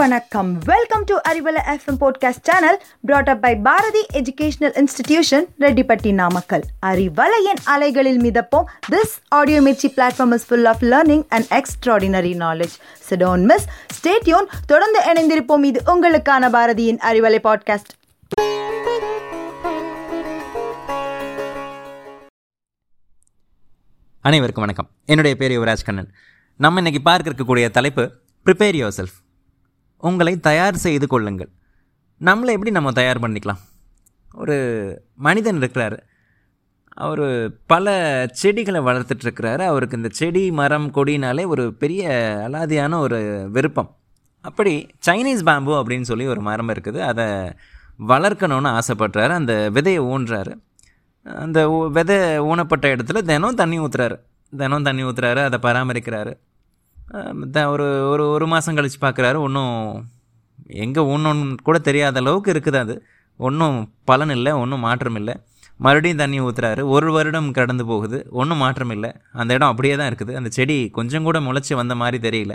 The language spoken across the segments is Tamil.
வணக்கம். Welcome to Arivalai FM podcast channel brought up by Bharathi educational institution Rettipatti Namakkal அறிவலையின் அலைகளில் மிதப்போம். This audio Mirchi platform is full of learning and extraordinary knowledge so don't miss stay tuned தொடர்ந்து இணைந்திருப்போம். இது உங்களுக்கான பாரதியின் அறிவலை பாட்காஸ்ட் அனைவருக்கும் வணக்கம். என்னுடைய பேர் யுவராஜ் கண்ணன். நம்ம இன்னைக்கு பார்க்க இருக்கக்கூடிய தலைப்பு ப்ரிப்பேர் யுவர் செல்ஃப் உங்களை தயார் செய்து கொள்ளுங்கள். நம்மளை எப்படி நம்ம தயார் பண்ணிக்கலாம்? ஒரு மனிதன் இருக்கிறாரு. அவர் பல செடிகளை வளர்த்துட்ருக்கிறாரு அவருக்கு இந்த செடி மரம் கொடினாலே ஒரு பெரிய அலாதியான ஒரு விருப்பம். அப்படி சைனீஸ் பேம்பு அப்படின்னு சொல்லி ஒரு மரம் இருக்குது. அதை வளர்க்கணும்னு ஆசைப்படுறாரு. அந்த விதையை ஊன்றாரு. அந்த ஊ- விதை ஊனப்பட்ட இடத்துல தினம் தண்ணி ஊற்றுறாரு தினம் தண்ணி ஊற்றுறாரு அதை பராமரிக்கிறாரு. ஒரு ஒரு ஒரு மாதம் கழித்து பார்க்குறாரு ஒன்றும் எங்கே ஒன்றும் கூட தெரியாத அளவுக்கு இருக்குது அது. ஒன்றும் பலன் இல்லை ஒன்றும் மாற்றம் இல்லை. மறுபடியும் தண்ணி ஊற்றுறாரு ஒரு வருடம் கடந்து போகுது. ஒன்றும் மாற்றம் இல்லை. அந்த இடம் அப்படியே தான் இருக்குது. அந்த செடி கொஞ்சம் கூட முளைச்சி வந்த மாதிரி தெரியல.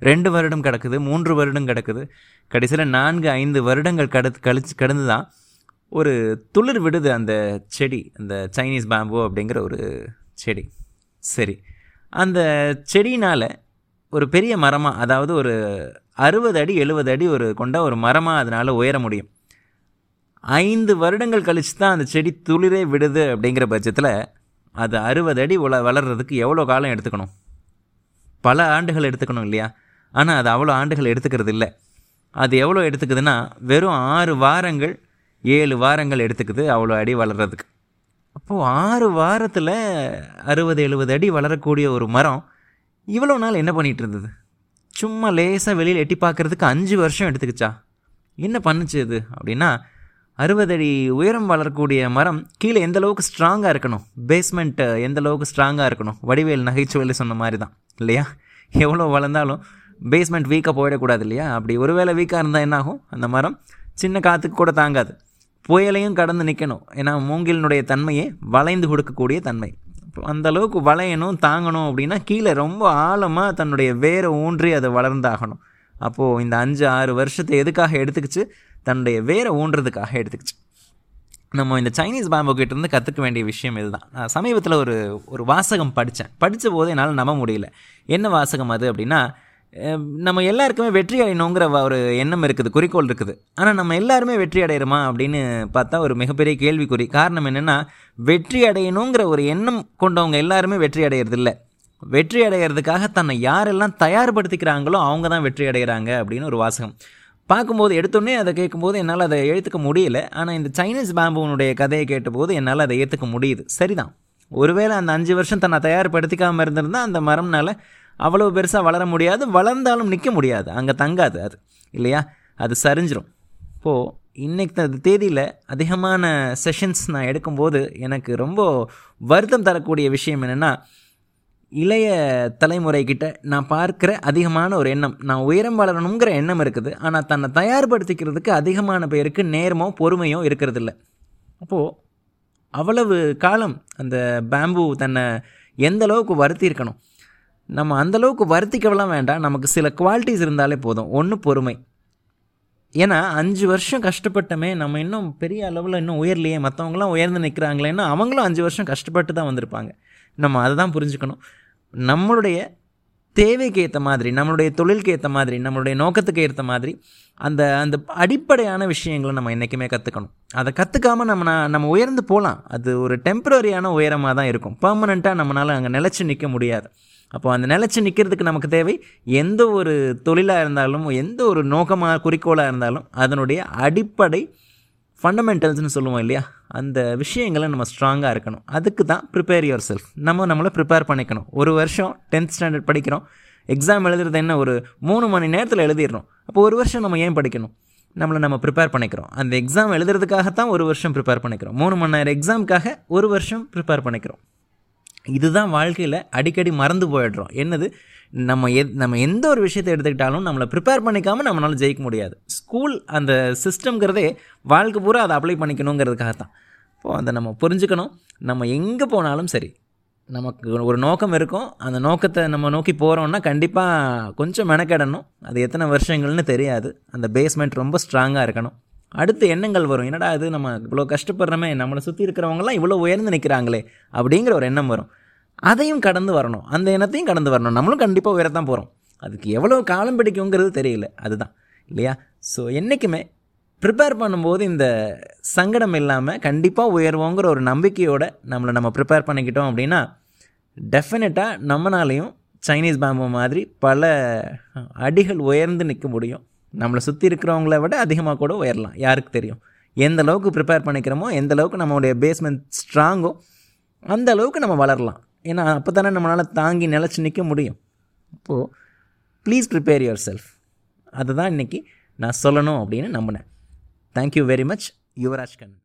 ரெண்டு வருடம் கிடக்குது மூன்று வருடம் கிடக்குது. கடைசியில் நான்கு ஐந்து வருடங்கள் கடு கழிச்சு கடந்து தான் ஒரு துளிர் விடுது அந்த செடி. அந்த சைனீஸ் பேம்பு அப்படிங்கிற ஒரு செடி. சரி. அந்த செடினால் ஒரு பெரிய மரமாக அதாவது ஒரு அறுபது அடி எழுபது அடி ஒரு கொண்ட ஒரு மரமாக அதனால் உயர முடியும். ஐந்து வருடங்கள் கழிச்சு தான் அந்த செடி துளிரே விடுது அப்படிங்கிற பட்சத்தில் அது அறுபது அடி உல வளர்கிறதுக்கு எவ்வளோ காலம் எடுத்துக்கணும்? பல ஆண்டுகள் எடுத்துக்கணும் இல்லையா? ஆனால் அது அவ்வளோ ஆண்டுகள் எடுத்துக்கிறது இல்லை. அது எவ்வளோ எடுத்துக்குதுன்னா வெறும் ஆறு வாரங்கள் ஏழு வாரங்கள் எடுத்துக்குது அவ்வளோ அடி வளர்கிறதுக்கு அப்போது ஆறு வாரத்தில் அறுபது எழுபது அடி வளரக்கூடிய ஒரு மரம் இவ்வளோ நாள் என்ன பண்ணிகிட்டு இருந்தது? சும்மா லேசாக வெளியில் எட்டி பார்க்கறதுக்கு அஞ்சு வருஷம் எடுத்துக்கிச்சா? என்ன பண்ணுச்சு இது? அப்படின்னா அறுபது அடி உயரம் வளரக்கூடிய மரம் கீழே எந்த அளவுக்கு ஸ்ட்ராங்காக இருக்கணும்? பேஸ்மெண்ட் எந்த அளவுக்கு ஸ்ட்ராங்காக இருக்கணும்? வடிவேல் நகைச்சுவையில் சொன்ன மாதிரி தான் இல்லையா? எவ்வளோ வளர்ந்தாலும் பேஸ்மெண்ட் வீக்காக போயிடக்கூடாது இல்லையா? அப்படி ஒருவேளை வீக்காக இருந்தால் என்னாகும்? அந்த மரம் சின்ன காற்றுக்கு கூட தாங்காது. புயலையும் கடந்து நிற்கணும் ஏன்னா மூங்கிலினுடைய தன்மையே வளைந்து கொடுக்கக்கூடிய தன்மை. அந்த அளவுக்கு வளையணும் தாங்கணும் அப்படின்னா கீழே ரொம்ப ஆழமாக தன்னுடைய வேரை ஊன்றி அதை வளர்ந்தாகணும். அப்போது இந்த அஞ்சு ஆறு வருஷத்தை எதுக்காக எடுத்துக்கிச்சு? தன்னுடைய வேரை ஊன்றதுக்காக எடுத்துக்கிச்சு. நம்ம இந்த சைனீஸ் பாம்பு கிட்டேருந்து கற்றுக்க வேண்டிய விஷயம் இதுதான். நான் சமீபத்தில் ஒரு ஒரு வாசகம் படித்தேன் படித்த போது என்னால் நம்ப முடியல. என்ன வாசகம் அது அப்படின்னா நம்ம எல்லாருக்குமே வெற்றி அடையணுங்கிற ஒரு எண்ணம் இருக்குது குறிக்கோள் இருக்குது. ஆனால் நம்ம எல்லாருமே வெற்றி அடையிறோமா அப்படின்னு பார்த்தா ஒரு மிகப்பெரிய கேள்விக்குறி. காரணம் என்னென்னா வெற்றி அடையணுங்கிற ஒரு எண்ணம் கொண்டவங்க எல்லாருமே வெற்றி அடையிறதில்ல. வெற்றி அடையிறதுக்காக தன்னை யாரெல்லாம் தயார்படுத்திக்கிறாங்களோ அவங்க தான் வெற்றி அடைகிறாங்க அப்படின்னு ஒரு வாசகம். பார்க்கும்போது எடுத்தோடனே அதை கேட்கும்போது என்னால் அதை ஏற்றுக்க முடியல. ஆனால் இந்த சைனீஸ் பேம்புனுடைய கதையை கேட்டபோது என்னால் அதை ஏற்றுக்க முடியுது. சரிதான். ஒருவேளை அந்த அஞ்சு வருஷம் தன்னை தயார்படுத்திக்காமல் இருந்திருந்தால் அந்த மரம்னால அவ்வளோ பெருசாக வளர முடியாது வளர்ந்தாலும் நிற்க முடியாது. அங்கே தங்காது அது. இல்லையா? அது சரிஞ்சிரும். இப்போது இன்னைக்கு தேதியில் அதிகமான செஷன்ஸ் நான் எடுக்கும்போது எனக்கு ரொம்ப வருத்தம் தரக்கூடிய விஷயம் என்னென்னா இளைய தலைமுறைக்கிட்ட நான் பார்க்குற அதிகமான ஒரு எண்ணம். நான் உயரம் வளரணுங்கிற எண்ணம் இருக்குது. ஆனால் தன்னை தயார்படுத்திக்கிறதுக்கு அதிகமான பேருக்கு நேரமோ பொறுமையோ இருக்கிறதில்ல. அப்போது அவ்வளவு காலம் அந்த பேம்பு தன்னை எந்த அளவுக்கு வருத்தி இருக்கணும் நம்ம அந்தளவுக்கு வருத்திக்கவெல்லாம் வேண்டாம். நமக்கு சில குவாலிட்டிஸ் இருந்தாலே போதும். ஒன்று பொறுமை. ஏன்னா அஞ்சு வருஷம் கஷ்டப்பட்டமே நம்ம இன்னும் பெரிய அளவில் இன்னும் உயர்லையே மற்றவங்களாம் உயர்ந்து நிற்கிறாங்களேன்னா அவங்களும் அஞ்சு வருஷம் கஷ்டப்பட்டு தான் வந்திருப்பாங்க. நம்ம அதை தான் புரிஞ்சுக்கணும். நம்மளுடைய தேவைக்கு ஏற்ற மாதிரி நம்மளுடைய தொழிலுக்கு ஏற்ற மாதிரி நம்மளுடைய நோக்கத்துக்கு ஏற்ற மாதிரி அந்த அந்த அடிப்படையான விஷயங்களை நம்ம என்றைக்குமே கற்றுக்கணும் அதை கற்றுக்காமல் நம்ம நம்ம உயர்ந்து போகலாம். அது ஒரு டெம்பரரியான உயரமாக தான் இருக்கும். பர்மனெண்ட்டாக நம்மளால் அங்கே நிலச்சி நிற்க முடியாது. அப்போ அந்த நிலச்சி நிற்கிறதுக்கு நமக்கு தேவை எந்த ஒரு தொழிலாக இருந்தாலும் எந்த ஒரு நோக்கமாக குறிக்கோளாக இருந்தாலும் அதனுடைய அடிப்படை ஃபண்டமெண்டல்ஸ்னு சொல்லுவோம் இல்லையா? அந்த விஷயங்களை நம்ம ஸ்ட்ராங்காக இருக்கணும். அதுக்கு தான் ப்ரிப்பேர் யுவர் செல்ஃப் நம்ம நம்மளை ப்ரிப்பேர் பண்ணிக்கணும். ஒரு வருஷம் டென்த் ஸ்டாண்டர்ட் படிக்கிறோம். எக்ஸாம் எழுதுறது என்ன? ஒரு மூணு மணி நேரத்தில் எழுதிடுறோம் அப்போ ஒரு வருஷம் நம்ம ஏன் படிக்கணும்? நம்மளை நம்ம ப்ரிப்பேர் பண்ணிக்கிறோம். அந்த எக்ஸாம் எழுதுறதுக்காகத்தான் ஒரு வருஷம் ப்ரிப்பேர் பண்ணிக்கிறோம். மூணு மணி நேரம் எக்ஸாமுக்காக ஒரு வருஷம் ப்ரிப்பேர் பண்ணிக்கிறோம். இதுதான் வாழ்க்கையில் அடிக்கடி மறந்து போயிடுறோம். என்னது? நம்ம எத் நம்ம எந்த ஒரு விஷயத்தை எடுத்துக்கிட்டாலும் நம்மளை ப்ரிப்பேர் பண்ணிக்காமல் நம்மளால ஜெயிக்க முடியாது. ஸ்கூல் அந்த சிஸ்டம்ங்கிறதே வாழ்க்கை பூரா அதை அப்ளை பண்ணிக்கணுங்கிறதுக்காக தான் இப்போ அதை நம்ம புரிஞ்சுக்கணும். நம்ம எங்கே போனாலும் சரி நமக்கு ஒரு நோக்கம் இருக்கும். அந்த நோக்கத்தை நம்ம நோக்கி போகிறோம்னா கண்டிப்பாக கொஞ்சம் மெனக்கெடணும். அது எத்தனை வருஷங்கள்னு தெரியாது. அந்த பேஸ்மெண்ட் ரொம்ப ஸ்ட்ராங்காக இருக்கணும். அடுத்து எண்ணங்கள் வரும். என்னடா இது? நம்ம இவ்வளோ கஷ்டப்படுறோமே நம்மளை சுற்றி இருக்கிறவங்கலாம் இவ்வளோ உயர்ந்து நிற்கிறாங்களே அப்படிங்கிற ஒரு எண்ணம் வரும். அதையும் கடந்து வரணும். அந்த எண்ணத்தையும் கடந்து வரணும். நம்மளும் கண்டிப்பாக உயரத்தான் போகிறோம் அதுக்கு எவ்வளோ காலம் பிடிக்குங்கிறது தெரியல. அதுதான். இல்லையா? ஸோ என்றைக்குமே ப்ரிப்பேர் பண்ணும்போது இந்த சங்கடம் இல்லாமல் கண்டிப்பாக உயர்வோங்கிற ஒரு நம்பிக்கையோடு நம்மளை நம்ம ப்ரிப்பேர் பண்ணிக்கிட்டோம் அப்படின்னா டெஃபினட்டாக நம்மளாலையும் சைனீஸ் பாம்பு மாதிரி பல அடிகள் உயர்ந்து நிற்க முடியும். நம்மளை சுற்றி இருக்கிறவங்கள விட அதிகமாக கூட உயரலாம். யாருக்கு தெரியும்? எந்த அளவுக்கு ப்ரிப்பேர் பண்ணிக்கிறோமோ எந்த அளவுக்கு நம்மளுடைய பேஸ்மெண்ட் ஸ்ட்ராங்கோ அந்த அளவுக்கு நம்ம வளரலாம். ஏன்னா அப்போ தானே நம்மளால் தாங்கி நிலச்சி நிற்க முடியும். அப்போது ப்ளீஸ் ப்ரிப்பேர் யுவர் செல்ஃப் அதை தான் இன்றைக்கி நான் சொல்லணும் அப்படின்னு நம்பினேன். Thank you very much Yuvaraj Kannan.